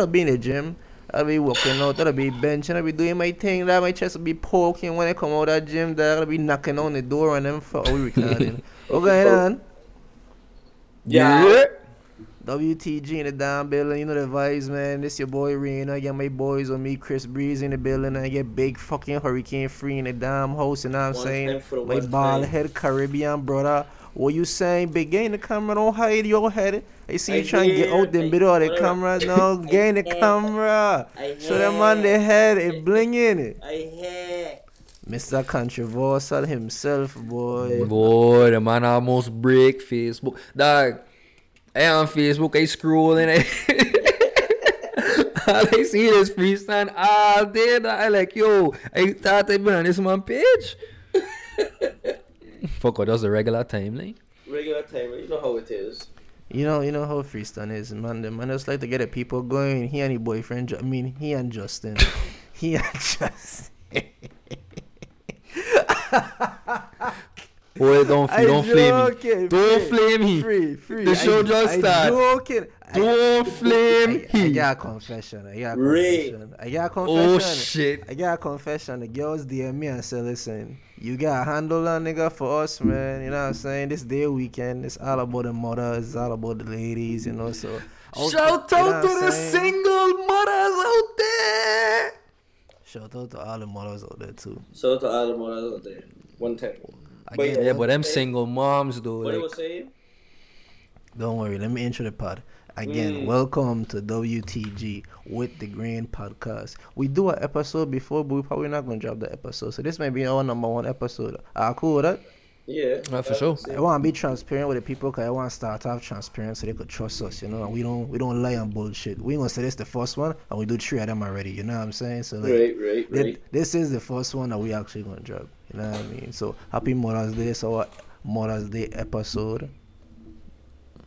I'll be in the gym. I'll be working out. I'll be benching. I'll be doing my thing. That my chest will be poking when I come out of the gym. That I'll be knocking on the door and them for we recording. What's going on? Oh. Yeah. WTG in the down building, you know the vibes, man. This your boy Reno. I got my boys on me, Chris Breeze in the building. I get big fucking Hurricane Free in the damn house, you know what I'm One saying? time for the My one bald time. head Caribbean brother. What you saying? Big gain the camera, don't hide your head. I see I you trying to get hear, out the I- middle of the whatever. camera. No, gain the camera. Show them on the head, it blinging it. I hear. Mr. Controversial himself, boy. Boy, the man almost break Facebook. Dog, I on Facebook, I scrolling. I, all I see is freestyle all day. Dog. I like, yo, I thought I been on this man page. Fuck, what, that's the regular timeline? Regular timer, you know how it is. You know, you know how freestyle is, man. The man just like to get the people going. He and his boyfriend, I mean, he and Justin. he and Justin. Boy, don't, I don't flame me. Don't free, flame me. Free, free. The show I, just I start. joking. Don't flame I, I he. got a confession. I got a Ray. confession. I got a oh, confession. Oh, shit. I got a confession. The girls DM me and say, listen, you got to handle that nigga for us, man. You know what I'm saying? This day weekend, it's all about the mothers, it's all about the ladies, you know. So Shout you know out to the saying? single mothers out there. Shout out to all the mothers out there too. Shout out to all the mothers out there. One time. Again, Yeah, but them single moms though, What like, was saying? Don't worry, let me intro the pod. Again, Mm. welcome to WTG with the Grain Podcast. We do an episode before, but we're probably not gonna drop the episode. So this may be our number one episode. Ah, cool with that? Yeah. Ah, for sure. I want to be transparent with the people because I want to start off transparent so they could trust us. You know, and we don't we don't lie on bullshit. We gonna say this the first one, and we do three of them already. You know what I'm saying? So like, Right, right, thi- right. this is the first one that we actually gonna drop. You know what I mean? So happy Mother's Day! so our Mother's Day episode,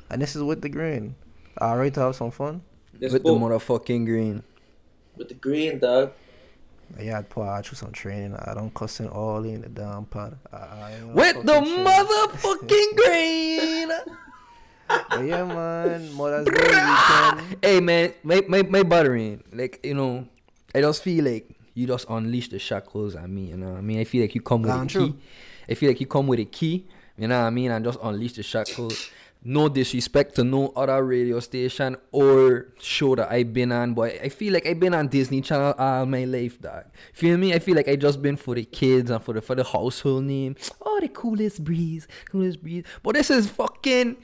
and this is with the grain. All right, to have some fun. Let's with go. the motherfucking grain. With the grain dog. Yeah, I'd put out through some training. I don't cussing all in the damn pod. I, I ain't no With the fucking motherfucking grain. But yeah, man, Mother's Day weekend. hey man, my my my buttering. Like you know, I just feel like you just unleash the shackles on me. You know, what I mean, I feel like you come with a true. key. I feel like you come with a key. You know what I mean, and just unleash the shackles. No disrespect to no other radio station or show that I've been on, but I feel like I've been on Disney Channel all my life, dog. Feel me? I feel like I just been for the kids and for the for the household name. Oh, the coolest breeze, coolest breeze. But this is fucking.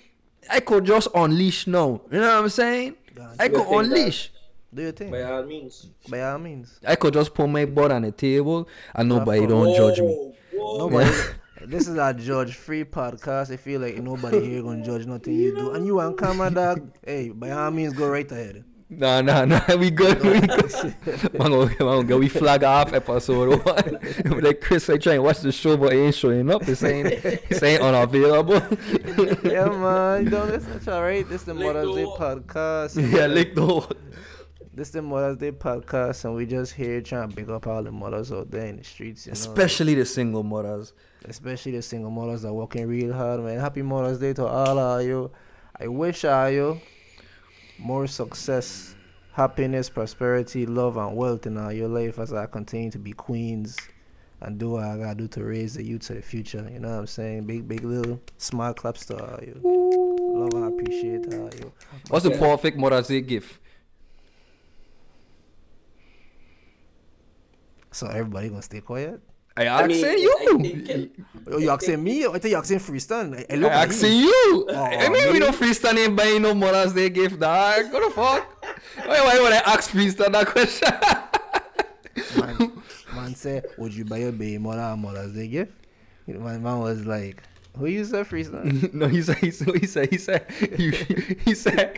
I could just unleash now. You know what I'm saying? I could your thing, dog. unleash. Do your thing. By all means. By all means. I could just put my butt on the table and nobody don't judge me. Whoa, whoa. Nobody. this is a judge free podcast. I feel like nobody here gonna judge nothing you do. And you on camera, dog. Hey, by all means, go right ahead. Nah, nah, nah. We good. We good. man, go, man, go, we flag off episode one. like Chris, I try and watch the show, but he ain't showing up. He's saying he's saying unavailable. yeah, man. You don't listen. It's all right. This is the Lick Mother's the Day podcast. yeah, lick the whole. This is the Mother's Day podcast, and we just here trying to big up all the mothers out there in the streets. You know? Especially the single mothers. especially the single mothers that working real hard, man. Happy Mother's Day to all of you. I wish all you more success, happiness, prosperity, love, and wealth in all your life as I continue to be queens and do what I gotta do to raise the youth to the future. You know what I'm saying? Big, big little smile claps to all you. Love and appreciate all you. What's the perfect Mother's Day gift? So everybody gonna stay quiet? I I mean, asking you. I think it- Oh, you asking me? I think you asking freestyle. I, I look I at asking you. you. Oh, I mean, we me? don't freestyle ain't buying no Mother's Day gift, dog. What the fuck? Why, why would I ask freestyle that question? man, man said, would you buy your baby mother a Mother's Day gift? You know, My man was like, who you said freestyle? no, he said, he said, he said, he said, you, he said,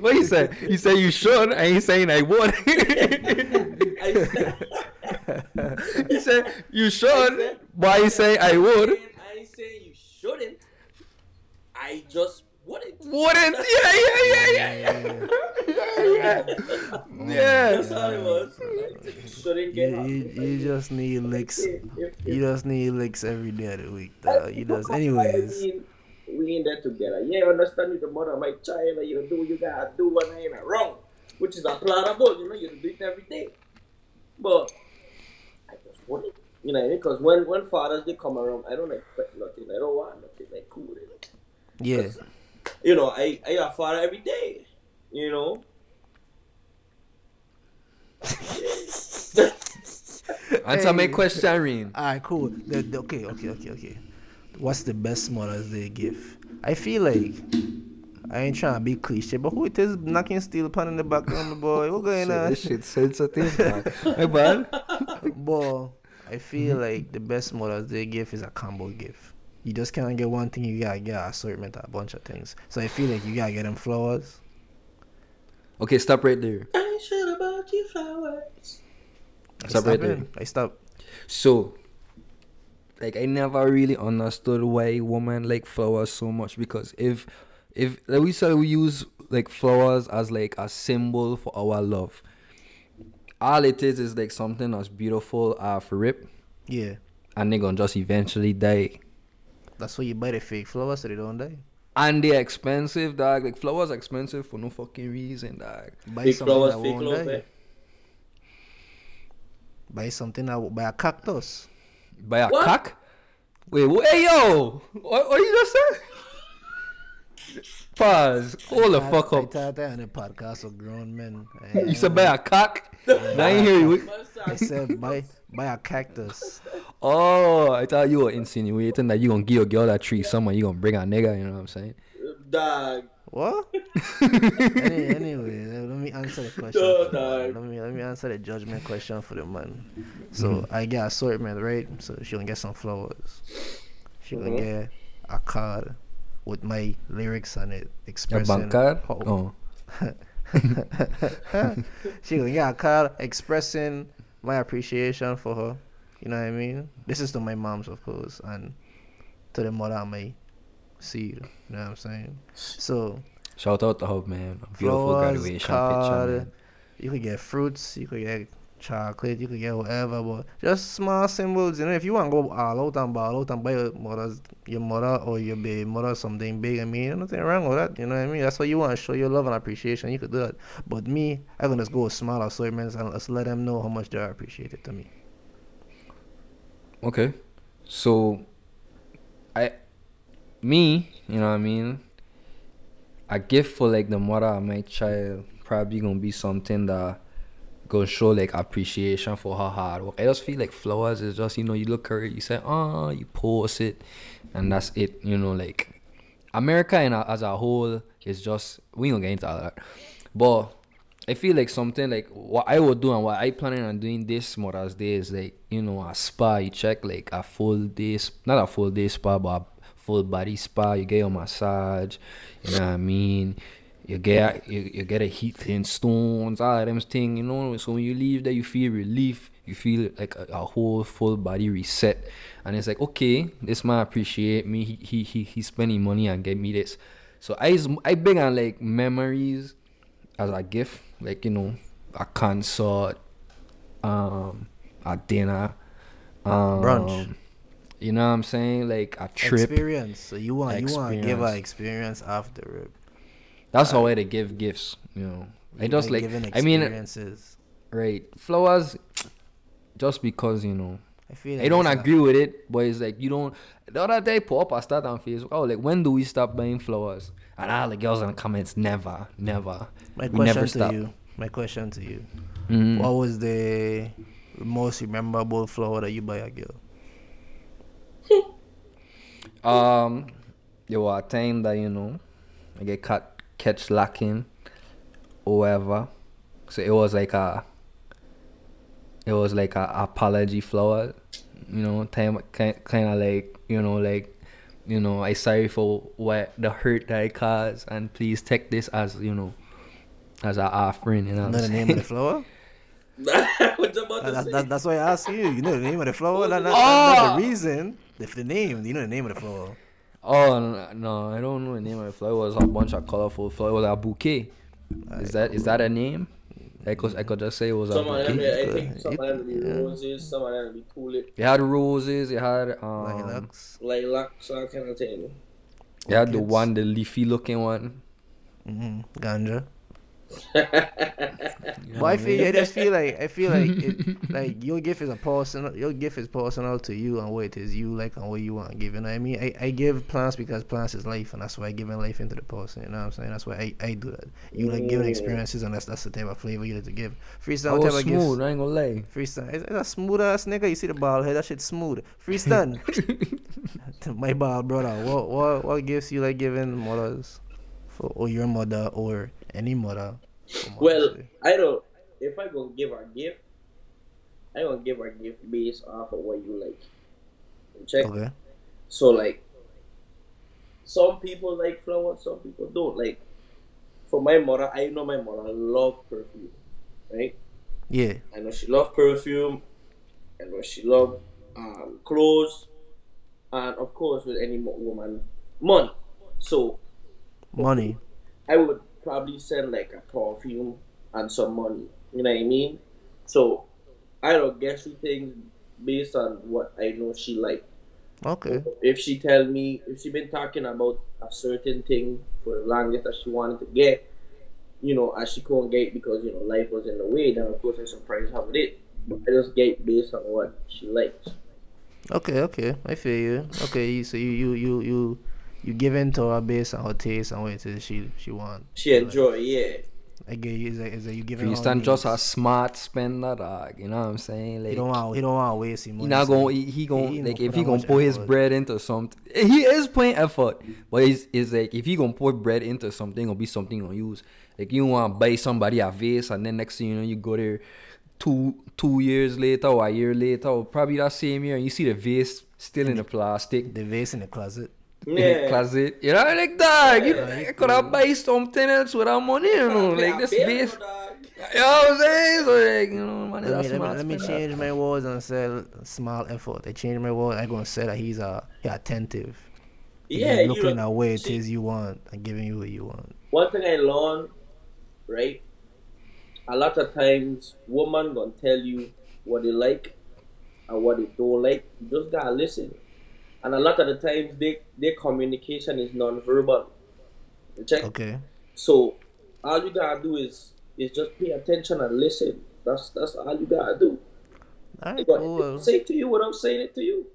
what he said? He said you should, and he's saying I would. I, he said you should, but he say I would. I ain't saying you shouldn't. I just wouldn't. Wouldn't? Yeah, yeah, yeah, yeah, yeah. yeah. Yeah. That's all it was. I shouldn't get You, you, you just need licks. If- if- You just need licks every day of the week. Dog. You just, I anyways. mean, we in there together. Yeah, understand you the mother of my child. and You do what you gotta do, and I ain't wrong. which is a plantable. You know, you do it every day. But I just want it. You know, because when when fathers they come around, I don't expect nothing. I don't want nothing. Like cool. You know? Yeah. You know, I I I a father every day. You know. Answer my question, Rain. Alright, cool. The, the- okay, okay, okay, okay. What's the best Mother's Day gift? I feel like I ain't trying to be cliche, but who it is knocking steel pan in the background, boy? What going on? this shit sensitive, man. Hey, bud. Boy, I feel mm-hmm. like the best Mother's Day gift is a combo gift. You just can't get one thing, you gotta get an assortment of a bunch of things. So I feel like you gotta get them flowers. Okay, stop right there. I should have bought you flowers. I Stop right there. in. I stop. So, like, I never really understood why women like flowers so much because if, if like we said, we use like flowers as like a symbol for our love. All it is is like something that's beautiful uh, for rip, Yeah. and they gonna just eventually die. That's why you buy the fake flowers so they don't die. And they're expensive, dog. Like flowers are expensive for no fucking reason, dog. Buy Big something flowers, that fake won't love, die. eh? Buy something that buy a cactus. Buy a What? cock? Wait, wh- hey yo, what, what you just said? Pause. Hold the fuck up. thought that on the podcast of grown men. You said buy a cock? I ain't hear you. I said buy buy a cactus. Oh, I thought you were insinuating that you gonna give your girl that tree someone you gonna bring a nigga. You know what I'm saying? Dog. What? Any, anyway, let me answer the question. No, the Let me let me answer the judgment question for the man. So Mm-hmm. I get assortment, right? So she gonna get some flowers. She gonna Mhm. get a card with my lyrics on it expressing. how- Oh, she gonna get a expressing my appreciation for her. You know what I mean? This is to my moms, of course, and to the mother of my seed. You know what I'm saying? So shout out to her, man. Beautiful flowers, graduation card, picture, man. You could get fruits, you could get chocolate, you could get whatever, but just small symbols. You know, if you want to go all out and ball out and buy your mother's your mother or your baby mother something big, I mean, nothing wrong with that. You know what I mean? That's what you want to show your love and appreciation. You could do that. But me, I can just go with small assortments and just let them know how much they are appreciated to me. Okay, so I, me, you know what I mean. A gift for like the mother of my child probably gonna be something that gonna show like appreciation for her hard work. I just feel like flowers is just you know you look at her, you say oh you post it, and that's it. You know like America in a, as a whole is just we gonna get into all that, but I feel like something like what I would do and what I planning on doing this Mother's Day is like you know a spa. You check like a full day, not a full day spa, but full body spa. You get your massage. You know what I mean? You get you, you get a heating stones, all of them thing. You know, so when you leave there, you feel relief. You feel like a, a whole full body reset, and it's like okay, this man appreciate me. He he he he's spending money and get me this. So I I big on like memories as a gift, like you know, a concert, um, a dinner, um, Brunch. You know what I'm saying? Like a trip. Experience. So you want you want to give her experience after it. That's how way to give gifts. You know, I You just like I mean, right? Flowers, just because you know. I feel I don't a- agree with it, but it's like you don't. The other day, pop up a stat on Facebook. Oh, like when do we stop buying flowers? And all the girls in the comments, never, never. My we never question to stop. you. My question to you. Mhm. What was the most memorable flower that you buy a girl? Um, there were a time that you know, I get caught catch lacking, or whatever. So it was like a, it was like a apology flower, you know, time kind kind of like you know like, you know, I sorry for what the hurt that I caused, and please take this as you know, as an offering. You know what know the name of the flower? what you about That- that- that- that's why I asked you. You know the name of the flower? That, that, Oh! that's the reason. If the name, you know the name of the flower. Oh no, no, I don't know the name of the flower. It was a bunch of colorful flowers. It was a bouquet. Is that is that a name? I could I could just say it was a Some of them, bouquet. I think some of them be Yeah. roses, some of them be tulip, It had roses. It had um. Lilacs. lilacs, all kind of thing. It had the one, the leafy looking one. Mm-hmm. Ganja. But I feel I just feel like I feel like it, like your gift is a personal your gift is personal to you and what it is you like and what you want to give. You know what I mean? I, I give plants because plants is life and that's why I give life into the person. You know what I'm saying? That's why I, I do that. You like giving experiences and that's that's the type of flavor you like to give. Freestyle type of gifts. smooth. I ain't gonna lie. Freestyle. It's, it's a smooth ass nigga. You see the ball head, that shit smooth. Freestyle. My ball brother. What what what gifts you like giving mothers or your mother or any mother? Well, I don't. If I gonna give her a gift, I gonna give her a gift based off of what you like. Check. Okay. So like, some people like flowers, some people don't. Like, for my mother, I know my mother love perfume, right? Yeah. I know she love perfume. I know she love um, clothes, and of course, with any woman, money. So Money. I would probably send like a perfume and some money. You know what I mean? So I don't get she things based on what I know she like. Okay. If she tell me if she been talking about a certain thing for the longest that she wanted to get, you know, and she couldn't get because you know life was in the way, then of course I surprised her with it. But I just get based on what she likes. Okay, okay. I feel you. Okay, you- so you you you you you give in to her based on her taste and what it is she she want. She enjoy, yeah. I get you. Is that, is that you giving her Freestyle just a smart spender, dog. You know what I'm saying? Like, He don't want he don't want to waste his money. He not gonna he, he gonna he like if put he gonna much put his bread into something he is putting effort but it's, it's like if he gonna put bread into something gonna be something gonna use like you wanna buy somebody a vase and then next thing you know you go there two two years later or a year later or probably that same year and you see the vase still in the plastic the vase in the closet. In Yeah. closet you know like that you Yeah. I could have buy something else with that money you know like this bill, vase dog. you know what I'm saying so like you know money. Let me, let me, let me change my words and say small effort. I change my word. I gonna say that he's uh he attentive. Yeah, you looking know, at what it see- is you want and giving you what you want. one thing I learned, right? A lot of times, woman gonna tell you what they like and what they don't like. You just gotta listen. And a lot of the times, they their communication is non-verbal. Check. Okay. So all you gotta do is is just pay attention and listen. That's that's all you gotta do. Alright, But cool. Say to you what I'm saying it to you.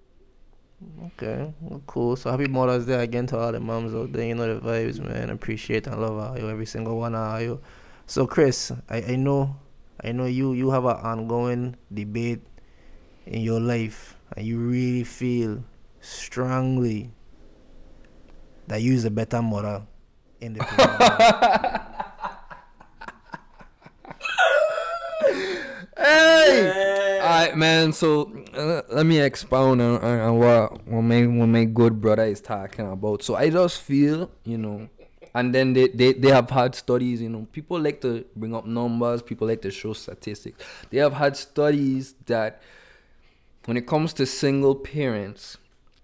Okay, well, cool. So happy Mother's Day again to all the moms out there. You know the vibes, man. Appreciate and love all you, every single one of you. So Chris, I, I know, I know you you have an ongoing debate in your life, and you really feel strongly that you is a better mother in the future. Hey! Alright, man. So uh, let me expound on, on, on what what my what my good brother is talking about. So I just feel, you know, and then they, they they have had studies. You know, people like to bring up numbers. People like to show statistics. They have had studies that when it comes to single parents,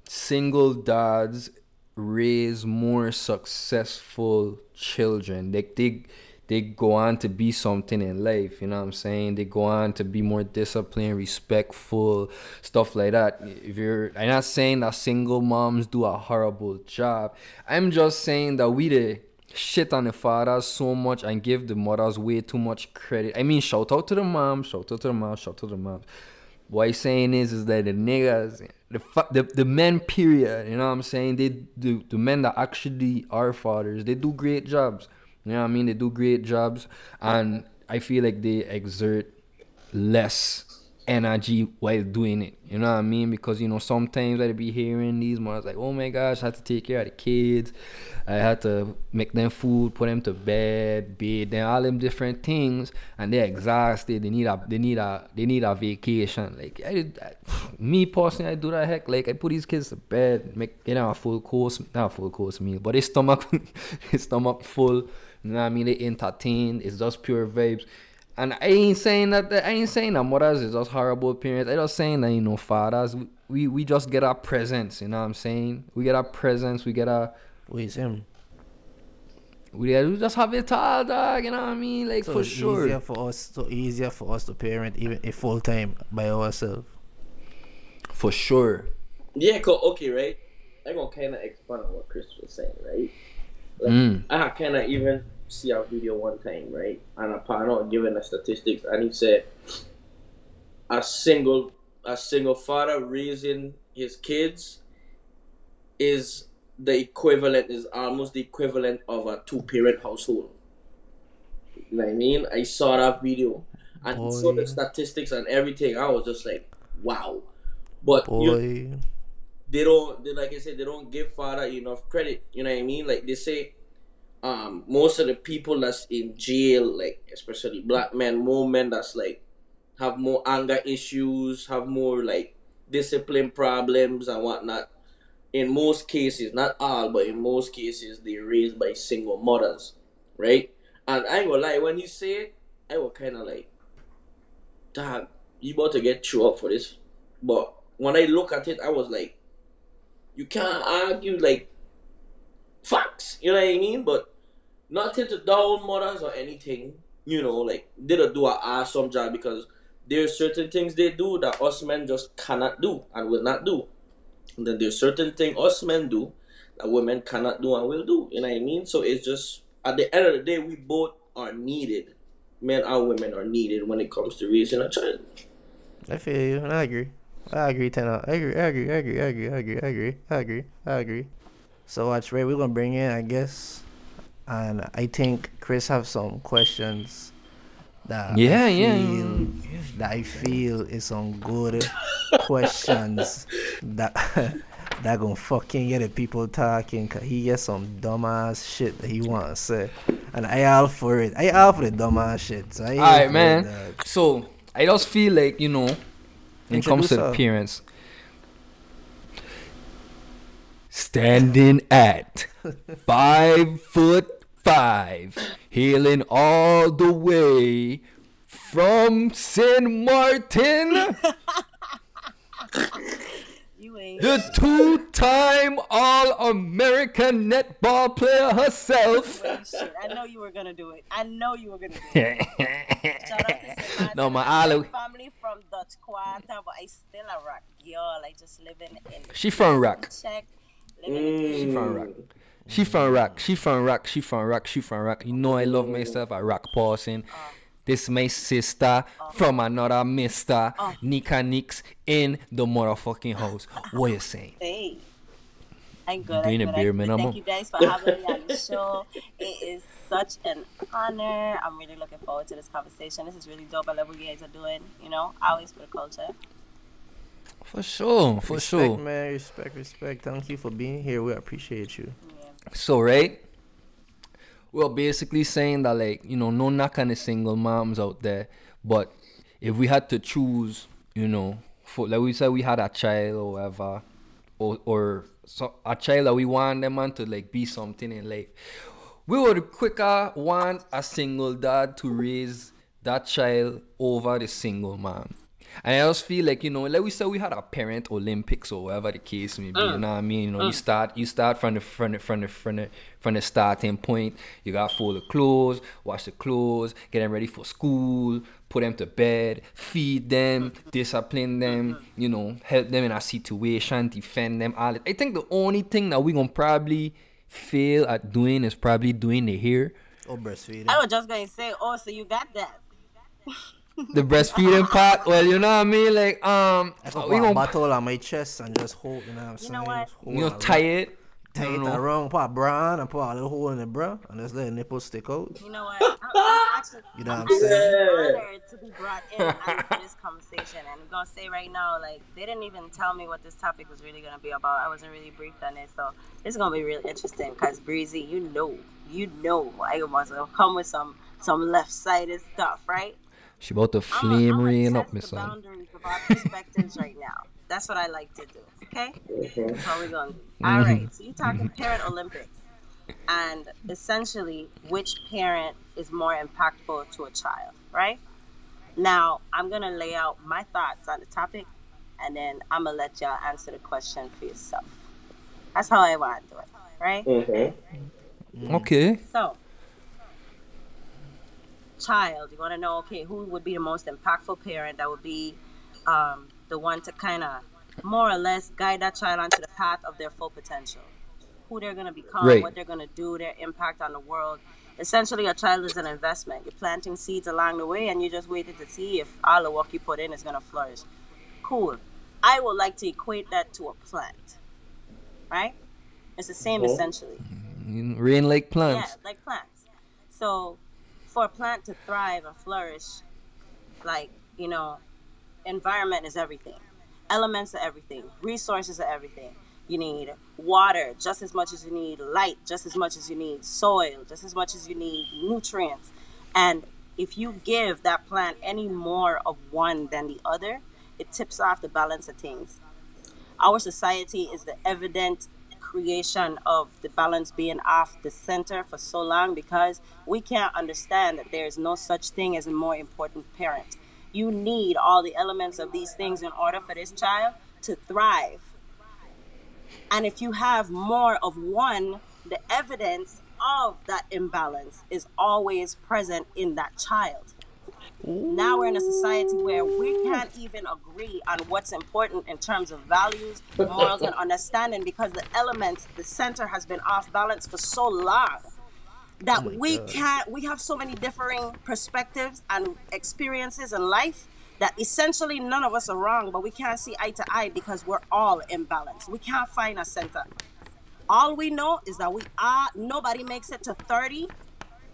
single dads raise more successful children. Like they they go on to be something in life, you know what I'm saying? They go on to be more disciplined, respectful, stuff like that. If you're I'm not saying that single moms do a horrible job. I'm just saying that we the shit on the fathers so much and give the mothers way too much credit. I mean shout out to the moms, shout out to the moms, shout out to the moms. What I'm saying is, is that the niggas, the, the the men, period. You know what I'm saying? They do the men that actually are fathers. They do great jobs. You know what I mean? They do great jobs, and I feel like they exert less energy while doing it. You know what I mean? Because you know sometimes I be hearing these mothers like, "Oh my gosh, I had to take care of the kids. I had to make them food, put them to bed, bathe them, all them different things, and they're exhausted. They need a, they need a, they need a vacation. Like I, did, I, me personally, I do that heck. Like I put these kids to bed, make get them a full course, not a full course meal, but their stomach, his stomach full. You know what I mean? They entertained. It's just pure vibes. And I ain't saying that I ain't saying that mothers is just horrible parents. I just saying that you know fathers we we just get our presence. You know what I'm saying? We get our presence. We get our Wait, him. we, we just have it all, dog. You know what I mean? Like So for it's sure. easier for us, so easier for us to parent even a full time by ourselves. For sure. Yeah, cool. Okay, right. I'm gonna kind of expand on what Chris was saying, right? Like, Mm. I kind of even see our video one time, right? And a panel giving the statistics, and he said a single a single father raising his kids is the equivalent is almost the equivalent of a two parent household. You know what I mean? I saw that video and he saw the statistics and everything. I was just like, wow. But you, they don't they, like I said, they don't give father enough credit. You know what I mean? Like they say um most of the people that's in jail, like especially black men, more men that's like have more anger issues, have more like discipline problems and whatnot. In most cases, not all, but in most cases, they're raised by single mothers, right? And I ain't gonna lie, when he said it, I was kind of like, dog, you about to get through up for this. But when I look at it, I was like, you can't argue like facts. You know what I mean? But nothing to down mothers or anything. You know, like they don't do an awesome job because there's certain things they do that us men just cannot do and will not do. And then there's certain things us men do that women cannot do and will do. You know what I mean? So it's just at the end of the day, we both are needed. Men and women are needed when it comes to raising a child. I feel you, and I agree. I agree, Tana. I agree, I agree, I agree, I agree, I agree, I agree, I agree. So that's Ray. We're gonna bring in, I guess, and I think Chris have some questions. That Yeah, I yeah, feel, That I feel is some good questions that that gonna fucking get the people talking. Cause he get some dumbass shit that he wants to say, and I all for it. I all for the dumbass shit. So Alright, man. It, dog. So I just feel like you know, when it comes to appearance, standing at five foot five, healing all the way from Saint Martin, the two-time All-American netball player herself. Oh, Wait. I know you were gonna do it. I know you were gonna do it. Shout out to no, my family from Dutch Quarter, but I still a rock girl. I just living in She from Rock. check. Living She from mm. Rock. She from Rock. She from Rock. She from Rock. She from Rock. You know I love myself I Rock person. Uh. This my sister uh. from another mister. Uh. Neka Neekes in the motherfucking house. What you saying? Hey. I'm good. Doing I'm a good. bare I'm minimum. Thank you guys for having me on the show. It is such an honor. I'm really looking forward to this conversation. This is really dope. I love what you guys are doing. You know, always for the culture. For sure. For respect, sure. man. Respect, respect. Thank you for being here. We appreciate you. So right, we're basically saying that like you know no knock on the single moms out there, but if we had to choose, you know, for like we said we had a child or whatever, or or so a child that we want them on to like be something in life, we would quicker want a single dad to raise that child over the single mom. And I just feel like, you know, like we said, we had our parent Olympics or whatever the case may be. You mm. know what I mean? You know, you mm. start you start from the from the from the from the from the starting point. You got fold the clothes, wash the clothes, get them ready for school, put them to bed, feed them, mm-hmm. discipline them, mm-hmm. you know, help them in a situation, defend them. All. I think the only thing that we gonna probably fail at doing is probably doing the hair. Or breastfeeding. I was just going to say, oh, so you got that. the breastfeeding part. Well, you know what I mean. Like, um, I could we put a gonna bottle on my chest and just hold, you know what I'm You saying? know what? Just hold you know it tie it. Tie it around, put a bra on and put a little hole in the bra and just let the nipple stick out. You know what? I'm, I'm actually, You know I'm what I'm saying? actually honored to be brought in on this conversation. And I'm gonna say right now, like they didn't even tell me what this topic was really gonna be about. I wasn't really briefed on it, so it's gonna be really interesting. Cause Breezy, you know, you know, I was gonna come with some some left-sided stuff, right? She about to I'm flame gonna rain up, test Miss the boundaries of our perspectives right now. That's what I like to do. Okay. Mhm. That's how we're going. Mm-hmm. All right. So you're talking parent Olympics, and essentially, which parent is more impactful to a child, right? Now, I'm gonna lay out my thoughts on the topic, and then I'm gonna let y'all answer the question for yourself. That's how I want to do it, right? Mhm. Okay. So, child, you want to know, okay, who would be the most impactful parent that would be um, the one to kind of more or less guide that child onto the path of their full potential? Who they're going to become, Right. what they're going to do, their impact on the world Essentially, a child is an investment. You're planting seeds along the way, and you're just waiting to see if all the work you put in is gonna flourish. Cool. I would like to equate that to a plant, right? It's the same Mhm. essentially. Rain like plants. Yeah, like plants. So, for a plant to thrive and flourish, like, you know, environment is everything. Elements are everything. Resources are everything. You need water just as much as you need light, just as much as you need soil, just as much as you need nutrients. And if you give that plant any more of one than the other, it tips off the balance of things. Our society is the evident creation of the balance being off the center for so long because we can't understand that there is no such thing as a more important parent. You need all the elements of these things in order for this child to thrive. And if you have more of one, the evidence of that imbalance is always present in that child. Now we're in a society where we can't even agree on what's important in terms of values, morals, and understanding because the elements, the center has been off balance for so long that oh we can't, we have so many differing perspectives and experiences in life that essentially none of us are wrong, but we can't see eye to eye because we're all imbalanced. We can't find a center. All we know is that we are, nobody makes it to 30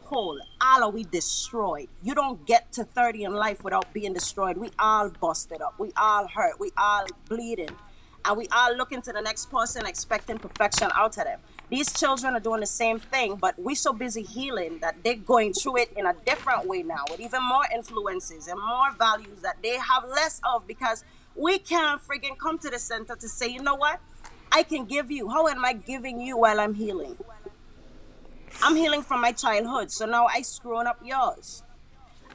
whole. All are we destroyed. You don't get to 30 in life without being destroyed. We all busted up. We all hurt. We all bleeding. And we all looking to the next person expecting perfection out of them. These children are doing the same thing, but we're so busy healing that they're going through it in a different way now with even more influences and more values that they have less of because we can't freaking come to the center to say, you know what? I can give you. How am I giving you while I'm healing? I'm healing from my childhood, so now I screwing up yours.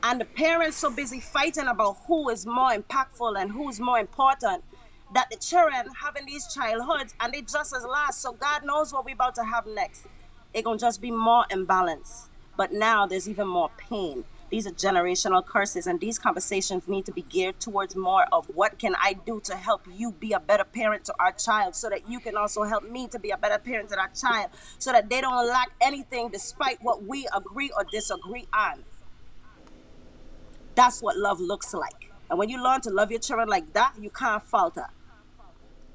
And the parents so busy fighting about who is more impactful and who's more important that the children having these childhoods and they just as last. So God knows what we're about to have next. It gonna just be more imbalance. But now there's even more pain. These are generational curses, and these conversations need to be geared towards more of what can I do to help you be a better parent to our child, so that you can also help me to be a better parent to our child, so that they don't lack anything despite what we agree or disagree on. That's what love looks like. And when you learn to love your children like that, you can't falter.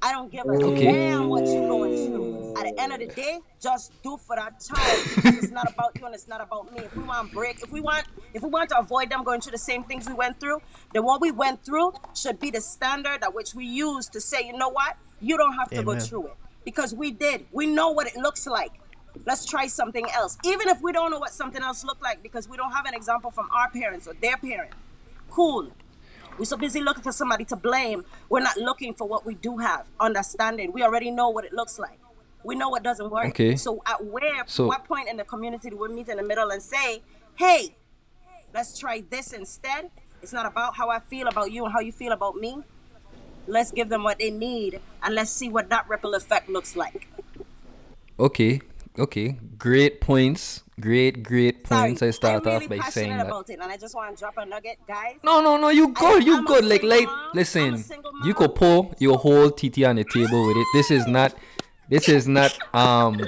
I don't give a Okay. damn what you're going through. At the end of the day, just do for that child it's not about you and it's not about me. If we want break, if we want, if we want to avoid them going through the same things we went through, then what we went through should be the standard at which we use to say, you know what, you don't have to go through it because we did. We know what it looks like. Let's try something else, even if we don't know what something else looked like because we don't have an example from our parents or their parents. Cool. We're so busy looking for somebody to blame. We're not looking for what we do have, understanding. We already know what it looks like. We know what doesn't work. Okay. So at where So- what point in the community do we meet in the middle and say, hey, let's try this instead? It's not about how I feel about you and how you feel about me. Let's give them what they need and let's see what that ripple effect looks like. Okay, okay, great points. Great, great Sorry, points. I start I'm really off by passionate saying that. about it, and I just want to drop a nugget, guys. No, no, no, you good, you I'm a good. Like, like, mom. Listen, you mom. could pour your whole TT on the table with it. This is not, this is not, um,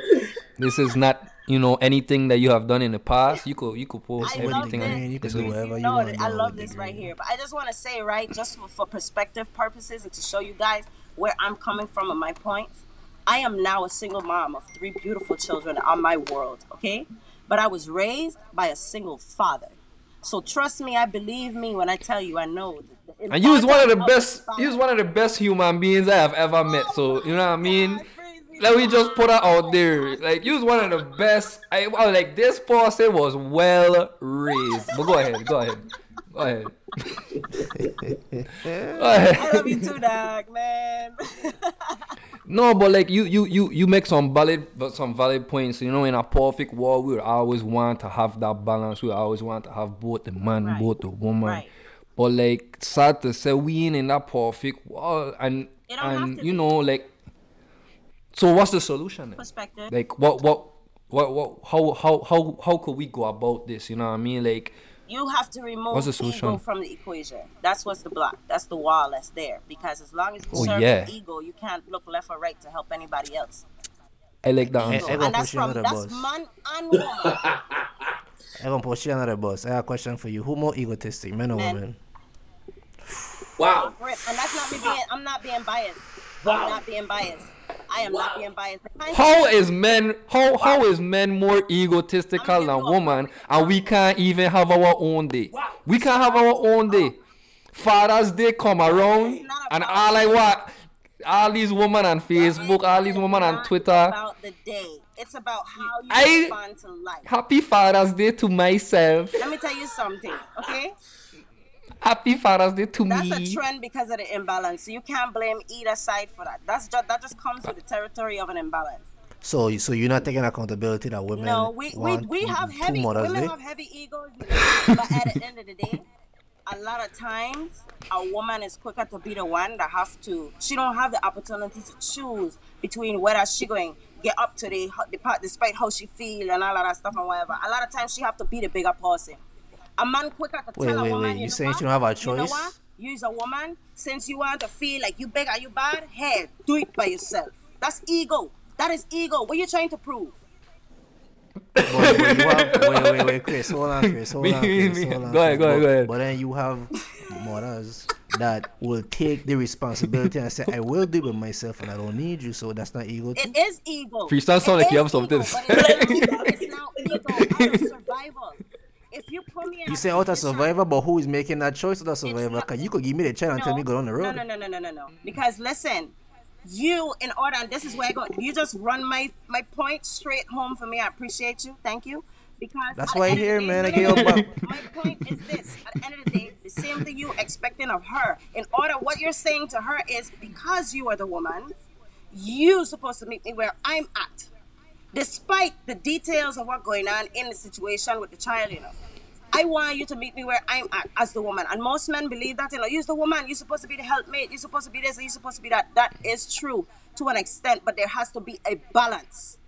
this is not, you know, anything that you have done in the past. You could, you could pour I love everything on this. it. You could do whatever you know want I love this the right here. But I just want to say, right, just for, for perspective purposes and to show you guys where I'm coming from and my points. I am now a single mom of three beautiful children on my world, okay? But I was raised by a single father. So trust me, I believe me when I tell you I know. And you was one of the best, you was one of the best human beings I have ever met. So oh you know what I mean. Let me just put her out there. Like you was one of the best. I, I was like this person was well raised. But go ahead, go ahead, go ahead. go ahead. I love you too, dog, man. No, but like you, you, you, you make some valid, but some valid points. You know, in a perfect world, we would always want to have that balance. We always want to have both the man, Right. both the woman. Right. But like, sad to say, we ain't in that perfect world, and It don't have and you be. know, like, so what's the solution? Then? Perspective. Like, what, what, what, what, how, how, how, how could we go about this? You know what I mean? Like, you have to remove the ego from the equation. That's what's the block. That's the wall that's there. Because as long as you Oh, serve yeah. the ego, you can't look left or right to help anybody else. I like that Eh, answer. eh, and that's push you under from the that's bus. man and woman. I'm gonna put you another bus. I have a question for you. Who more egotistic, men or Men. women? Wow. And that's not me being. I'm not being biased. Wow. I'm not being biased. I am not being biased. How is men how how is men more egotistical than woman and we can't even have our own day? We can't have our own day. Uh-huh. Father's Day come around and all I want all these women on Facebook, all these women on Not Twitter. About the day. It's about how you I- respond to life. Happy Father's Day to myself. Let me tell you something, okay? Happy Father's Day to That's me. a trend because of the imbalance. So you can't blame either side for that. That's just that just comes with the territory of an imbalance. So, so you're not taking accountability that women No, we we, want we have heavy women Day? have heavy egos, you know, but at the end of the day, a lot of times a woman is quicker to be the one that have to. She don't have the opportunity to choose between whether she going get up to the, the part despite how she feel and all of that stuff and whatever. A lot of times she have to be the bigger person. A man quicker to Wait, tell wait, a woman, wait, you saying she don't have a You know choice? what? You's a woman. Since you want to feel like you big or you bad, hey, do it by yourself. That's ego. That is ego. What you trying to prove? But, but have, wait, wait, wait, Chris, hold on, Chris, hold Me, on, Chris, hold on. Go ahead, go ahead, go ahead. But then you have mothers that will take the responsibility and say, I will do it with myself and I don't need you, so that's not ego. too? It is ego. Freestyle sound It like you have something. ego, but It's, it's now ego out of survival. If you me You say oh, out of survivor, but who is making that choice out of survivor? Because you could give me the child and tell me go down the road. No, no, no, no, no, no, no. Because listen, you in order, and this is where I go. You just run my my point straight home for me. I appreciate you. Thank you. Because That's why end here, man, I your back. My point is this: at the end of the day, the same thing you expecting of her. In order, what you're saying to her is because you are the woman, you supposed to meet me where I'm at, despite the details of what going on in the situation with the child. You know. I want you to meet me where I'm at as the woman. And most men believe that, you know, you're the woman, you're supposed to be the helpmate, you're supposed to be this, you're supposed to be that. That is true to an extent, but there has to be a balance.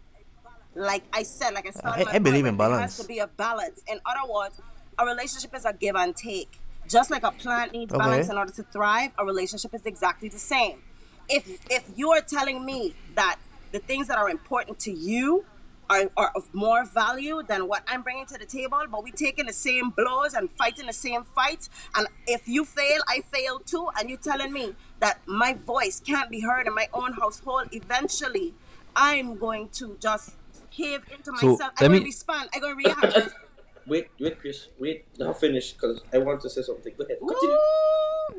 Like I said, like I said, I- I believe in There balance. has to be a balance. In other words, a relationship is a give and take. Just like a plant needs Okay. balance in order to thrive, a relationship is exactly the same. If if you are telling me that the things that are important to you are, are of more value than what I'm bringing to the table, but we taking the same blows and fighting the same fights. And if you fail, I fail too. And you're telling me that my voice can't be heard in my own household. Eventually, I'm going to just cave into myself. let I'm going to respond. I'm going to react. Wait, wait, Chris. Wait, now finish because I want to say something. Go ahead. Continue.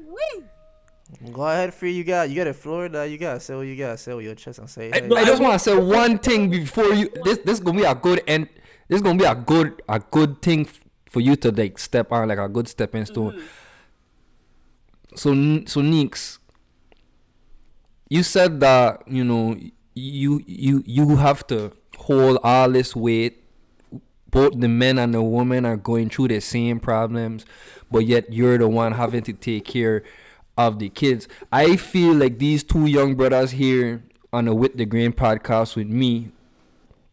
Woo-wee. Go ahead, free. You got, you got it, Florida. You got to say what you got to say with your chest and say. I, hey. I just want to say one thing before you. This this gonna be a good end. This gonna be a good a good thing for you to like step on, like a good stepping stone. Mm-hmm. So N- so Neeks, you said that you know you you you have to hold all this weight. Both the men and the women are going through the same problems, but yet you're the one having to take care of the kids. I feel like these two young brothers here on the With the Grain podcast with me,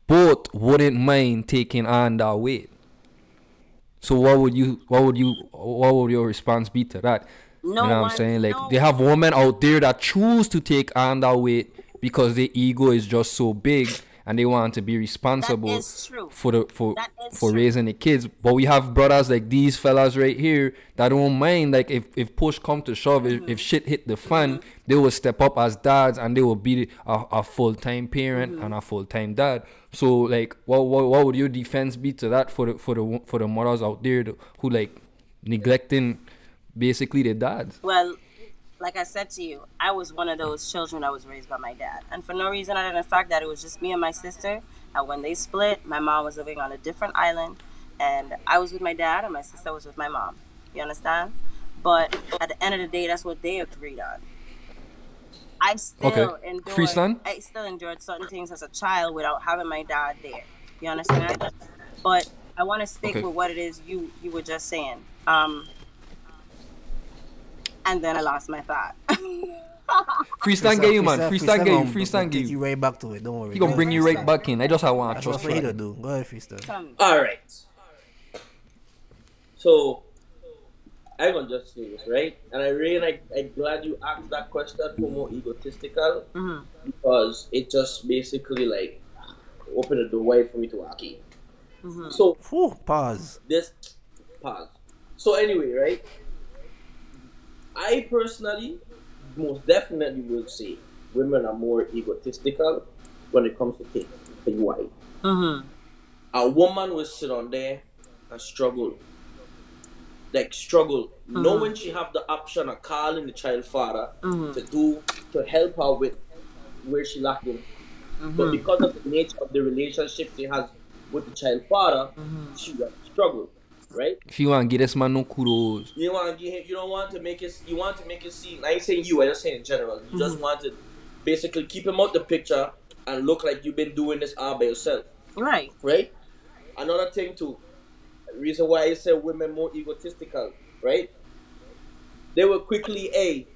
both wouldn't mind taking on that weight. So what would you what would you what would your response be to that? No you know what I'm saying? Like no they have women out there that choose to take on that weight because their ego is just so big and they want to be responsible for the for for true. raising the kids. But we have brothers like these fellas right here that don't mind. Like if, if push come to shove, if, Mm-hmm. if shit hit the fan, they will step up as dads and they will be a, a full time parent Mm-hmm. and a full time dad. So like, what, what what would your defense be to that for the for the for the mothers out there to- who like neglecting basically their dads? Well, like I said to you, I was one of those children that was raised by my dad. And for no reason other than the fact that it was just me and my sister. And when they split, my mom was living on a different island. And I was with my dad, and my sister was with my mom. You understand? But at the end of the day, that's what they agreed on. I still Okay. endured. Freestyle? I still endured certain things as a child without having my dad there. You understand? But I want to stick Okay. with what it is you you were just saying. Um, and then I lost my thought. Freestyle get you man. Freestyle- Freestyle get you. gonna- Freestyle gonna get take you. you right back to it. Don't worry. He gonna bring you right back in. I just I want to That's trust what he to do. Go ahead, freestyle. Tell me. All right. So, I'm gonna just say this, right? And I really like. I'm glad you asked that question. for more egotistical? Mhm. Because it just basically like opened the door wide for me to walk in. So Whew, pause. this pause. So anyway, right? I personally most definitely will say women are more egotistical when it comes to things. Tell you. Mm-hmm. A woman will sit on there and struggle. Like struggle, mm-hmm. knowing she have the option of calling the child father mm-hmm. to do to help her with where she lacking. But mm-hmm. because of the nature of the relationship she has with the child father, she will struggle, right? If you want to get this man no kudos. You want to give him, you don't want to make it. You want to make it seem. I ain't saying you. I just saying in general. You just mm-hmm. want to basically keep him out the picture and look like you've been doing this all by yourself, Right. right? Another thing too. Reason why I say women more egotistical, right? They will quickly a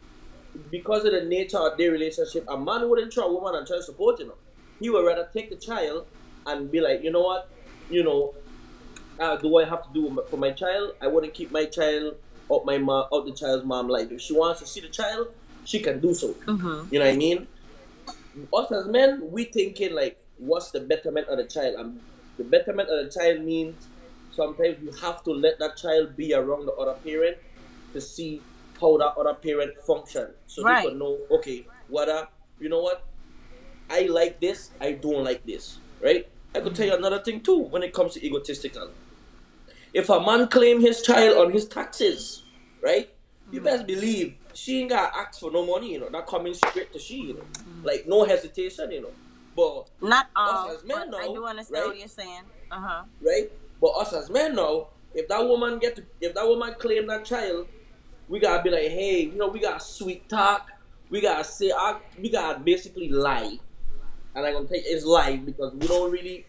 because of the nature of their relationship. A man wouldn't try a woman and try to support you know. He would rather take the child and be like, you know what, you know, uh, do I have to do for my child? I wouldn't keep my child out my mom, out the child's mom life. If she wants to see the child, she can do so. Mm-hmm. You know what I mean? Us as men, we thinking like, what's the betterment of the child? And the betterment of the child means sometimes you have to let that child be around the other parent to see how that other parent function, so Right. they can know, okay, what up? You know what? I like this. I don't like this. Right? I could tell you another thing too when it comes to egotistical. If a man claim his child on his taxes, right? You mm. best believe she ain't got ask for no money, you know. That coming straight to she, you know. Mm. Like no hesitation, you know. But Not all. as men but I do understand right? what you're saying. Uh huh. right? But us as men now, if that woman get to, if that woman claim that child, we gotta be like, hey, you know, we gotta sweet talk. We gotta say, I, we gotta basically lie. And I'm gonna take it's lie because we don't really.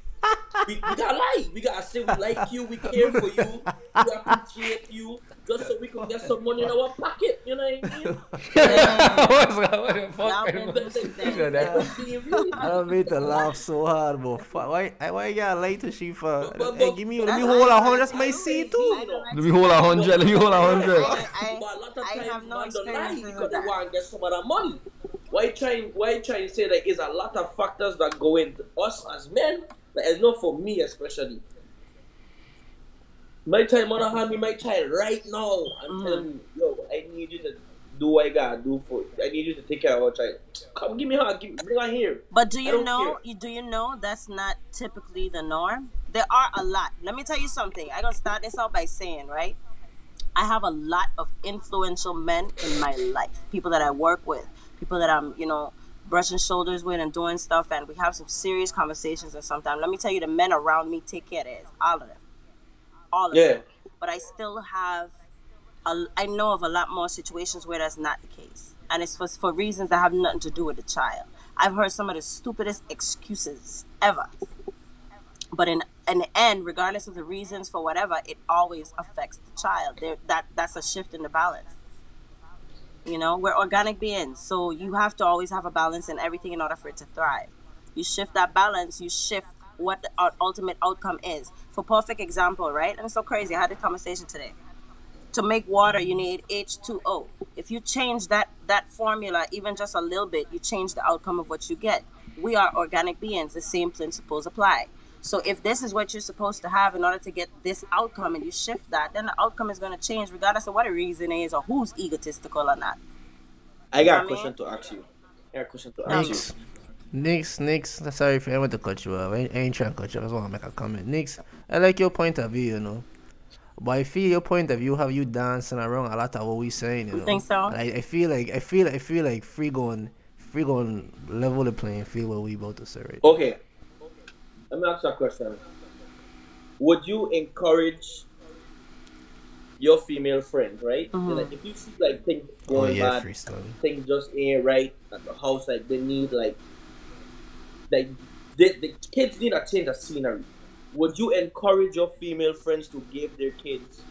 We, we gotta lie. We gotta say we like you, we care for you, we appreciate you, just so we can get some money in our pocket. You know what I mean? What's that? What the fuck? Y'all been That's- through that's- some that's being real. I don't mean to laugh so hard, but fuck, why, why you gotta lie to she for? But- but- hey, give me, let me hold a hundred. That's my seed too. Let me hold a hundred. Let me hold a hundred. I, I, But a lot of I times have no man don't lie because they that. want to get some of that money. Why you trying? Why you trying to say that is a lot of factors that go into us as men? Like it's not for me especially. My child mother hand me my child right now. I'm Mm. telling you, yo, I need you to do what I gotta do for. I need you to take care of our child. Come give me her. Give, bring her here. But do you know? care. Do you know that's not typically the norm? There are a lot. Let me tell you something. I'm gonna start this out by saying, right? I have a lot of influential men in my life. People that I work with, people that I'm, you know, brushing shoulders with and doing stuff, and we have some serious conversations. And sometimes, let me tell you, the men around me take care of this. All of them, all of Yeah. them. But I still have, a, I know of a lot more situations where that's not the case, and it's for for reasons that have nothing to do with the child. I've heard some of the stupidest excuses ever. But in in the end, regardless of the reasons for whatever, it always affects the child. There, that that's a shift in the balance. You know, we're organic beings, so you have to always have a balance in everything in order for it to thrive. You shift that balance, you shift what the ultimate outcome is. For perfect example, right? And it's so crazy. I had a conversation today. To make water, you need H2O. If you change that that formula even just a little bit, you change the outcome of what you get. We are organic beings. The same principles apply. So if this is what you're supposed to have in order to get this outcome, and you shift that, then the outcome is going to change regardless of what the reason is or who's egotistical or not. I got I a mean- question to ask you. I got a question to ask Nix, you. Nix, Nix. Sorry if I went to cut you off. I ain't, I ain't trying to cut you off. I just want to make a comment. Nix, I like your point of view, you know. But I feel your point of view have you dancing around a lot of what we're saying, you know. I think so? And I, I feel like I feel I feel like free going, free going level the playing field what we about to say right. Okay. Let me ask you a question. Would you encourage your female friend, right? Mhm. Like if you see like things Oh going yeah, bad, things just ain't right at the house, like they need like like the, the kids need a change of scenery. Would you encourage your female friends to give their kids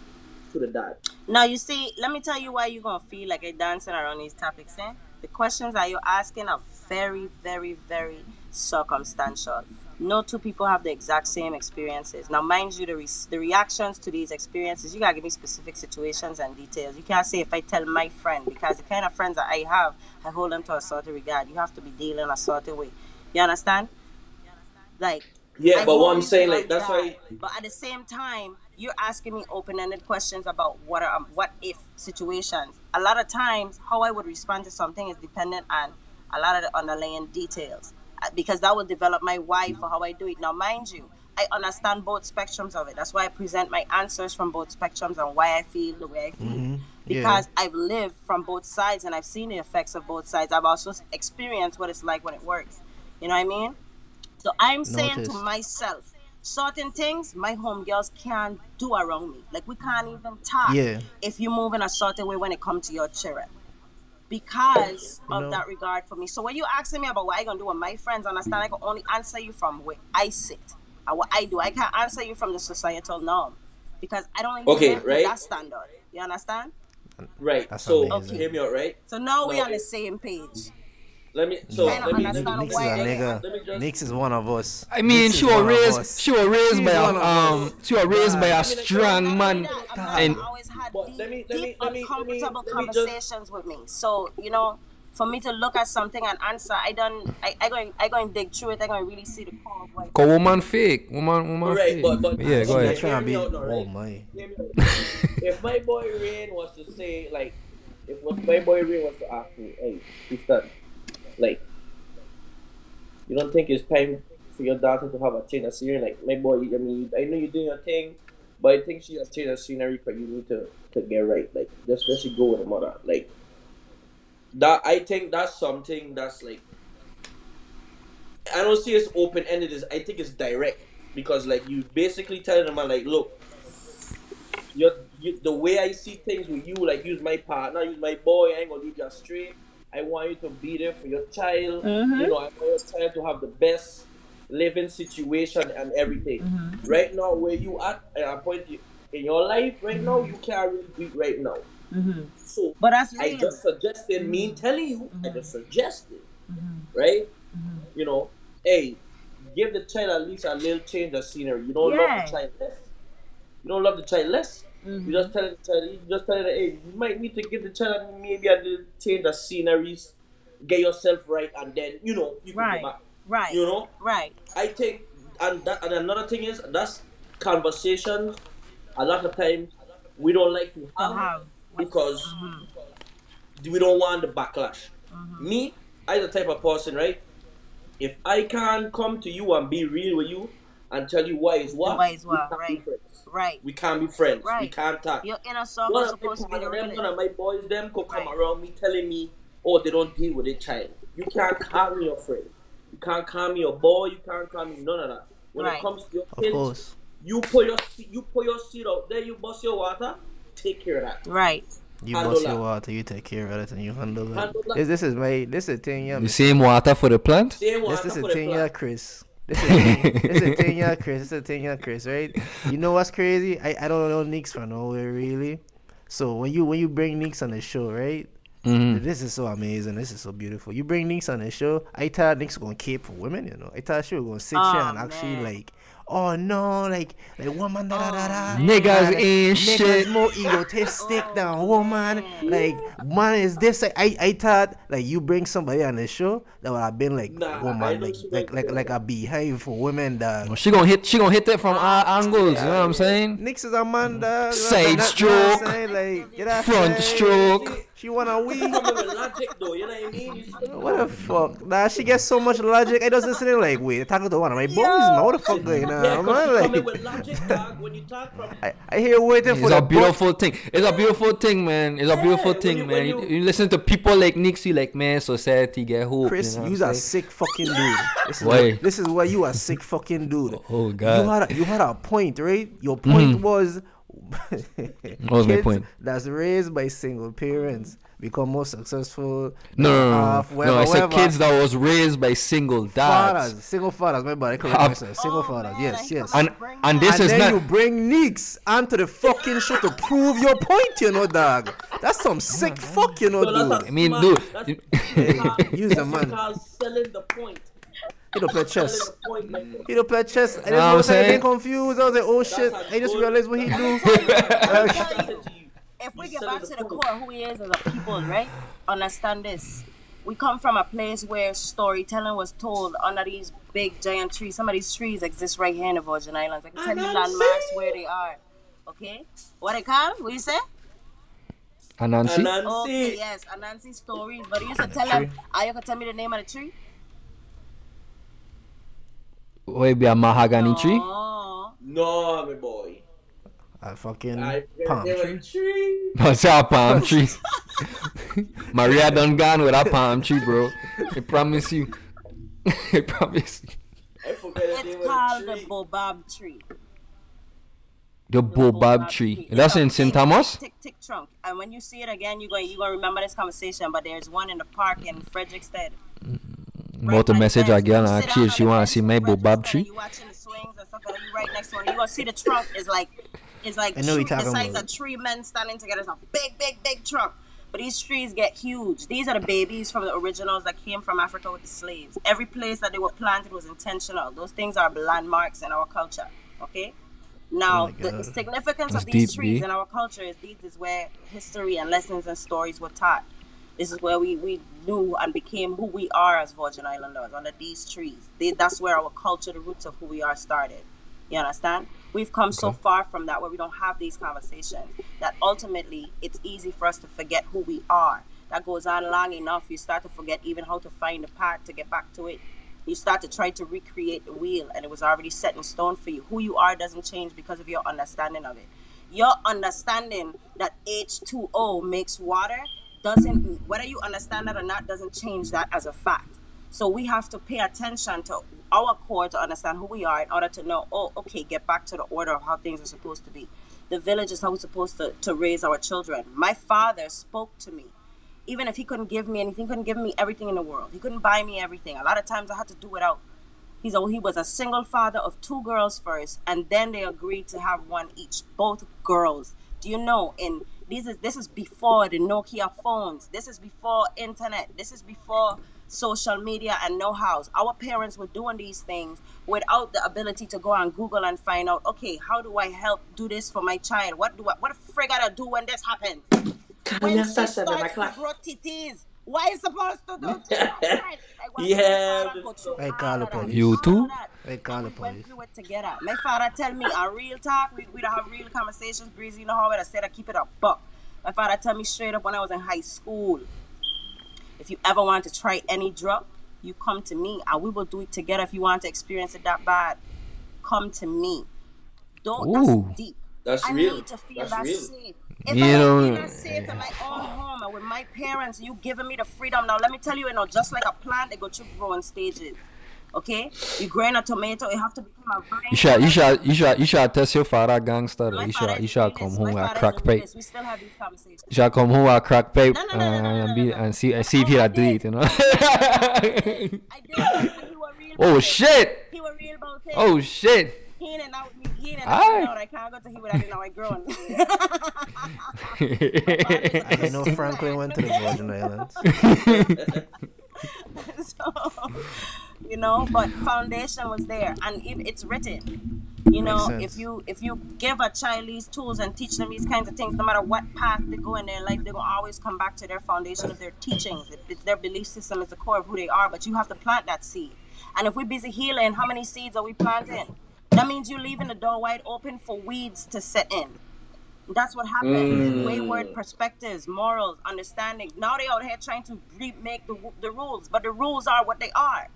to the dad? Now you see, let me tell you why you're gonna feel like you're dancing around these topics. Eh? The questions that you're asking are very, very, very circumstantial. No two people have the exact same experiences. Now, mind you, the, re- the reactions to these experiences, you gotta give me specific situations and details. You can't say if I tell my friend because the kind of friends that I have, I hold them to a certain regard. You have to be dealing a certain way. You understand? Like Yeah, I but what I'm saying, like, that's that. why. But at the same time, you're asking me open-ended questions about what are um, what if situations. A lot of times, how I would respond to something is dependent on a lot of the underlying details, Uh, because that will develop my why for how I do it. Now, mind you, I understand both spectrums of it. That's why I present my answers from both spectrums and why I feel the way I feel. Mm-hmm. Yeah. Because I've lived from both sides and I've seen the effects of both sides. I've also experienced what it's like when it works. You know what I mean? So I'm saying to myself, certain things my homegirls can't do around me. Like we can't even talk Yeah. if you move in a certain way when it comes to your children. Because of know. that regard for me. So when you asking me about what I gonna do with my friends, understand I can only answer you from where I sit and what I do. I can't answer you from the societal norm. Because I don't even Okay, live right? that standard. You understand? Right. That's so amazing. hear me out, right? So now we No, on the same page. Let me. So Kinda let me. Let me Nix is a nigga. Just- Nix is one of us. I mean, Nix she was raised. She was raised by a um. She was raised by a I mean, strong man. and And always had But deep, let me- let deep me- let me- uncomfortable let me just- conversations with me. So you know, for me to look at something and answer, I don't. I, I going I going dig through it. I going really see the core of what. Cause woman fake, woman, woman Right, fake. but- but- yeah, go okay. ahead. Trying to be. Hear me out Oh my. Hear me out. if my boy Rain was to say like, if was my boy Rain was to ask me, hey, sister, like, you don't think it's time for your daughter to have a change of scenery? Like, my boy, I mean, I know you're doing your thing, but I think she has change of scenery, but you need to to get right. Like, just let she go with him the mother. Like, that I think that's something that's like. I don't see it's open ended. Is I think it's direct because like you basically telling them like, look, you're, you, the way I see things with you, like use my partner, use my boy, I ain't gonna leave you astray. I want you to be there for your child. Mm-hmm. You know, I want your child to have the best living situation and everything. Mm-hmm. Right now, where you at at a point you- in your life, right now, you can't really do it right now. Mm-hmm. So But that's I just suggested, me mm-hmm. telling you, I mm-hmm. just suggested, right? You know, hey, give the child at least a little change of scenery. You don't love the child less. You don't love the child less. You just tell the child, you just tell the hey, you might need to give the child maybe a little change of sceneries, get yourself right, and then you know you can Right. back. right. You know, Right. I think, and that, and another thing is that's conversations. A lot of times we don't like to To have have. because uh-huh. we don't want the backlash. Uh-huh. Me, I the type of person, right? If I can't come to you and be real with you and tell you why is what, Why is what, can't right. Right. We can't be friends. We can't talk. Your inner circle One is of, my, supposed to be the one, of them, one realest. of my boys, them could come Right. around me telling me, oh, they don't deal with their child. You can't call me your friend. You can't call me your boy. You can't call me none of that. When Right. it comes to your Of kids, course. You put your you put your seed out there. You bust your water. Take care of that. Right. You Handle bust that. your water, you take care of it, and you handle it. Handle that. This, this is my this is a thing, yeah. The same water for the plant. Same water This, this is for a the thing, plant. Chris. This is a thing, this is a thing, yeah, Chris. This is a thing, yeah, Chris. Right? You know what's crazy? I, I don't know Nicks from nowhere really. So when you when you bring Nicks on the show, right? Mhm. This is so amazing. This is so beautiful. You bring Nicks on the show. I thought Nicks gonna cape for women, you know. I thought she was gonna sit here Oh, and actually man. like, oh no, like like woman da da da da. Oh. Niggas And, ain't niggas shit. more egotistic than woman. Like man is this. I, I I thought like you bring somebody on the show that would have been like Nah, woman, don't like like like going like a beehive for women. That She gonna hit. She gonna hit that from all angles. You know what I'm saying? Nix is a man. Dog. Side That- you know what I'm stroke, saying? like get out Front stroke. She wanna wee. Logic though, you know what I mean? What the fuck? Nah, she gets so much logic. I just listening like, wait, talking to one of my boys, man. What the fuck going on, Yeah, 'cause man? you coming Like, with logic, dog. When you talk from I, I hear waiting for It's the a book. beautiful thing. It's a beautiful thing, man. It's a beautiful when thing, you- man. You, you- you listen to people like Nixie, like man, society get hope. Chris, you know what you's I'm a sick fucking dude. This is, Why? what, this is why you a sick fucking dude. Oh, You God. had a, you had a point, right? Your point mm-hmm. was. What was my point? That's raised by single parents become more successful. No, no, no, off, no. no I said kids that was raised by single dads. fathers, single fathers. My bad, I correct Have- myself. Single Oh, fathers. man, Yes, yes. And and this and is then not. you bring Neeks onto the fucking show to prove your point, you know, dog. That's some oh, sick fuck, you know, dude. I mean, dude, that's- you- that's- Use the that's man. called selling the point. He don't play chess. the point, like, He don't play chess. I Know what I'm was saying? getting confused. I was like, oh shit. That's a I just realized what he do. that's if we You get back to the the core, who he is as a people, right? Understand this. we come from a place where storytelling was told under these big giant trees. Some of these trees exist right here in the Virgin Islands. I can tell you landmarks where they are. Okay? What they call? What you say? Anansi. Okay, Anansi. yes, Anansi stories. But you used to tell them, are you gonna tell me the name of the tree? Will be a mahogany tree? No, my boy. A fucking I palm there tree. was a tree. What's a palm tree? Maria done gone with a palm tree, bro. I promise you. I promise you. I forgot it's called the the tree. The baobab tree. That's in St. Thomas? Tick tick trunk. And when you see it again, you're going you're gonna remember this conversation. But there's one in the park in Frederiksted. About to message next a girl to- and sit ask if she on wanna see my Frederiksted baobab tree. You watching the swings and stuff, and you right next to it. You gonna see the trunk is like is like I know tree, what you're the talking size about. of three men standing together. It's a big, big, big trunk. But these trees get huge. These are the babies from the originals that came from Africa with the slaves. Every place that they were planted was intentional. Those things are landmarks in our culture. Okay. Now, Oh the significance That's of these deep, trees B. in our culture is these is where history and lessons and stories were taught. This is where we, we knew and became who we are as Virgin Islanders under these trees. They, that's where our culture, the roots of who we are, started. You understand? We've come so far from that where we don't have these conversations that ultimately it's easy for us to forget who we are. That goes on long enough, you start to forget even how to find the path to get back to it. You start to try to recreate the wheel, and it was already set in stone for you. Who you are doesn't change because of your understanding of it. Your understanding that H2O makes water doesn't, whether you understand that or not, doesn't change that as a fact. So we have to pay attention to our core to understand who we are in order to know, oh, okay, get back to the order of how things are supposed to be. The village is how we're supposed to, to raise our children. My father spoke to me. Even if he couldn't give me anything, couldn't give me everything in the world. He couldn't buy me everything. A lot of times I had to do without. He's a, he was a single father of two girls first, and then they agreed to have one each, both girls. Do you know? In this is this is before the Nokia phones. This is before internet. This is before social media and know-hows. Our parents were doing these things without the ability to go on Google and find out. Okay, how do I help do this for my child? What do I, what the frig I do when this happens? when Kanya she sa starts seven to o'clock. grow titties. Why supposed to do? Like, Yeah, my father go through I call of the that, police. You too? Of that. I call the We went police. through it together. My father tell me a real talk. We, we don't have real conversations. Breezy, you know how I said I keep it a buck. My father tell me straight up when I was in high school. If you ever want to try any drug, you come to me and we will do it together. If you want to experience it that bad, come to me. Don't. Ooh. That's deep. That's I real. need to feel That's that real. safe. If You I don't know- feel that safe in my own home and with my parents, you giving me the freedom. Now let me tell you, you know, just like a plant, they go through growing stages. Okay, you growing a tomato, it have to become a vine. You should, you should, you should, you should test your father gangster. though. My You father should, you is should come home My with a crack doing pipe. We still have these conversations. You should come home with a crack pipe No, no, no, no, no, and no, be no, no. and see and see if he'll I do it. You know. I did. And he oh shit! He was real about it. Oh shit! He in and out with me. He in and Aye. out. I can't go to him without now I grown. I know Franklin went to the Virgin Islands. so, you know, but foundation was there, and it, it's written. You know, sense. if you if you give a child these tools and teach them these kinds of things, no matter what path they go in their life, they're gonna always come back to their foundation of their teachings. It- It's their belief system is the core of who they are. But you have to plant that seed. And if we're busy healing, how many seeds are we planting? That means you're leaving the door wide open for weeds to set in. That's what happens. Mm. Wayward perspectives, morals, understanding. Now they out here trying to remake the, the rules, but the rules are what they are.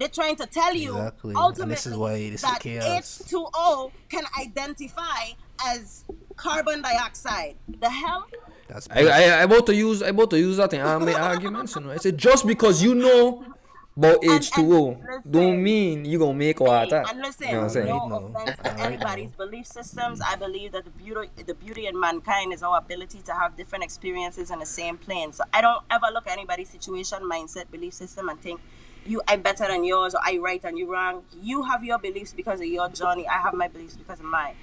They're trying to tell you Exactly. And ultimately this is why this is that chaos. H2O can identify as carbon dioxide. The hell? That's I, I, I about to use, I about to use that in my arguments. You know, I said just because you know about H2O, listen. don't mean you gonna make water. And listen, You know what I'm saying? no Right offense to anybody's belief systems. I believe that the beauty, the beauty in mankind is our ability to have different experiences in the same plane. So I don't ever look at anybody's situation, mindset, belief system, and think you I better than yours or I right and you wrong. You have your beliefs because of your journey. I have my beliefs because of mine.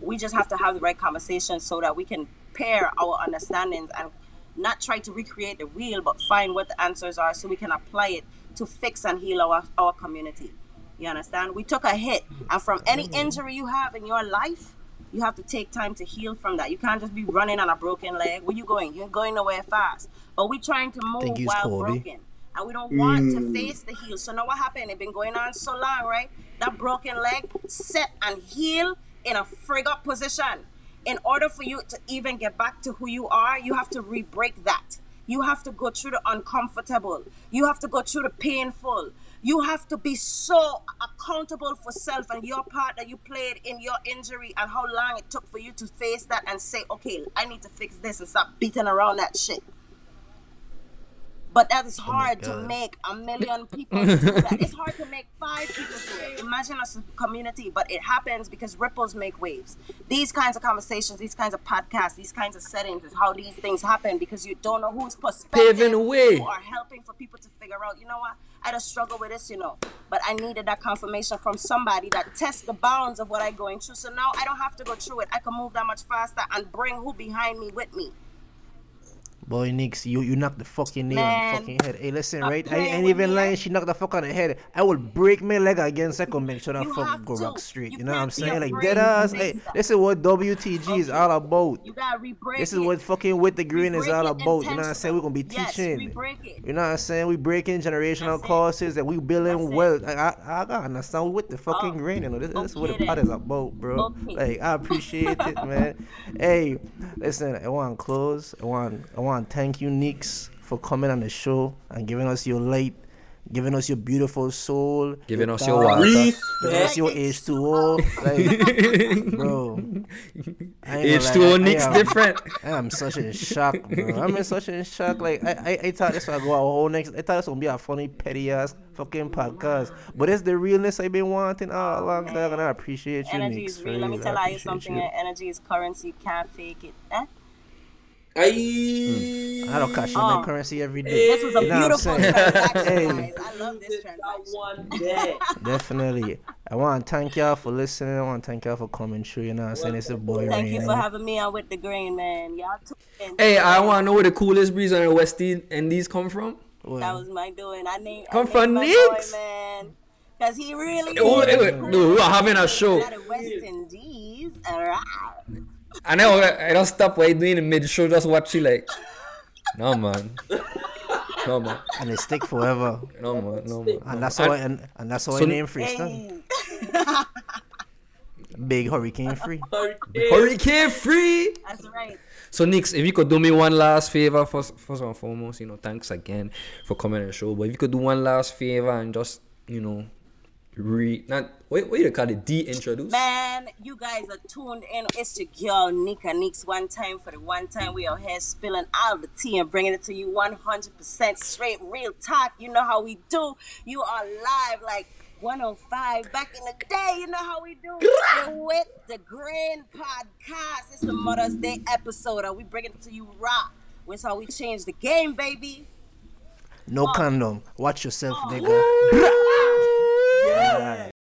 We just have to have the right conversation so that we can pair our understandings and not try to recreate the wheel, but find what the answers are so we can apply it to fix and heal our, our community. You understand? We took a hit, and from any injury you have in your life, You have to take time to heal from that. You can't just be running on a broken leg. Where you going? You're going nowhere fast. But we trying to move while broken. And we don't want to mm. face the heal. So now what happened? It's been going on so long, right? That broken leg set and heal in a frig up position. In order for you to even get back to who you are, you have to re-break that. You have to go through the uncomfortable. You have to go through the painful. You have to be so accountable for self and your part that you played in your injury and how long it took for you to face that and say, okay, I need to fix this and stop beating around that shit. But that is hard to make a million people do that. It's hard to make five people do it. Imagine us a community, but it happens because ripples make waves. These kinds of conversations, these kinds of podcasts, these kinds of settings is how these things happen because you don't know whose perspective Paving the way. who are helping for people to figure out, you know what, I just struggle with this, you know. But I needed that confirmation from somebody that tests the bounds of what I'm going through. So now I don't have to go through it. I can move that much faster and bring who behind me with me. Boy, Nix, you you knocked the fucking nail on the fucking head. Hey, listen, Stop right? I ain't even lying. She knocked the fuck on the head. I will break my leg again I can make sure that You fuck go to. rock straight. You You know what I'm saying? Like dead ass. Hey, this is what WTG is all about. You gotta re-break This is what fucking with the grain is all about. You know what I'm saying? We're gonna be. Yes, teaching. it. You know what I'm saying? We breaking generational courses that we building wealth. I, I, I gotta understand with the fucking Oh, grain. You know, this, this is what okay the pot is about, bro. Okay. Like I appreciate it, man. Hey, listen, I want close. I want, I want to thank you, Nix, for coming on the show and giving us your light, giving us your beautiful soul, Giving us your thoughts, water. giving us your H2O, like, bro. I ain't gonna lie, H2O I- I Nick's different. I am such in shock, bro. I'm in such in shock. Like I, I, I thought this would go a whole next. I thought this would be a funny, petty ass fucking podcast. But it's the realness I've been wanting all along, dog, and I appreciate you, Energy Nix. is real. Let me tell you something. you. Energy is currency. Can't fake it. Eh? Aye. I don't cash in Oh. my currency every day. This was a You know what I'm beautiful saying? transaction, Hey. guys. I love this That transaction. one there. Definitely. I want to thank y'all for listening. I want to thank y'all for coming through. You know what I'm saying? It's a boy Thank Rain, you eh? for having me on with the grain, man. Y'all too. Hey, I want to know where the coolest breeze on the West Indies come from. Well, That was my doing. I named, Come I from named my Knicks? boy, man. Cause he really Oh, is hey, cool. no, we are having a show. Out of West Indies. Alright. And know. I don't stop what you doing in the mid show, just watch you like. No, man. No, man. and it stick forever. No, man. No, man. And that's And- how I, and, and that's how I name freestyle. Hey. Big hurricane free. Hurricane free. That's right. So, Nix, if you could do me one last favor, first, first and foremost, you know, thanks again for coming on the show. But if you could do one last favor and just, you know, re not what what you call it, de-introduce. Man, you guys are tuned in. It's your girl Neka Neekes. One time for the one time we are here spilling all the tea and bringing it to you 100% straight, real talk. You know how we do. You are live like 105 back in the day. You know how we do. You're with the Grain Podcast. It's the Mother's Day episode, and we bringing it to you raw. It's how we change the game, baby. No condom. Watch yourself, nigga yeah.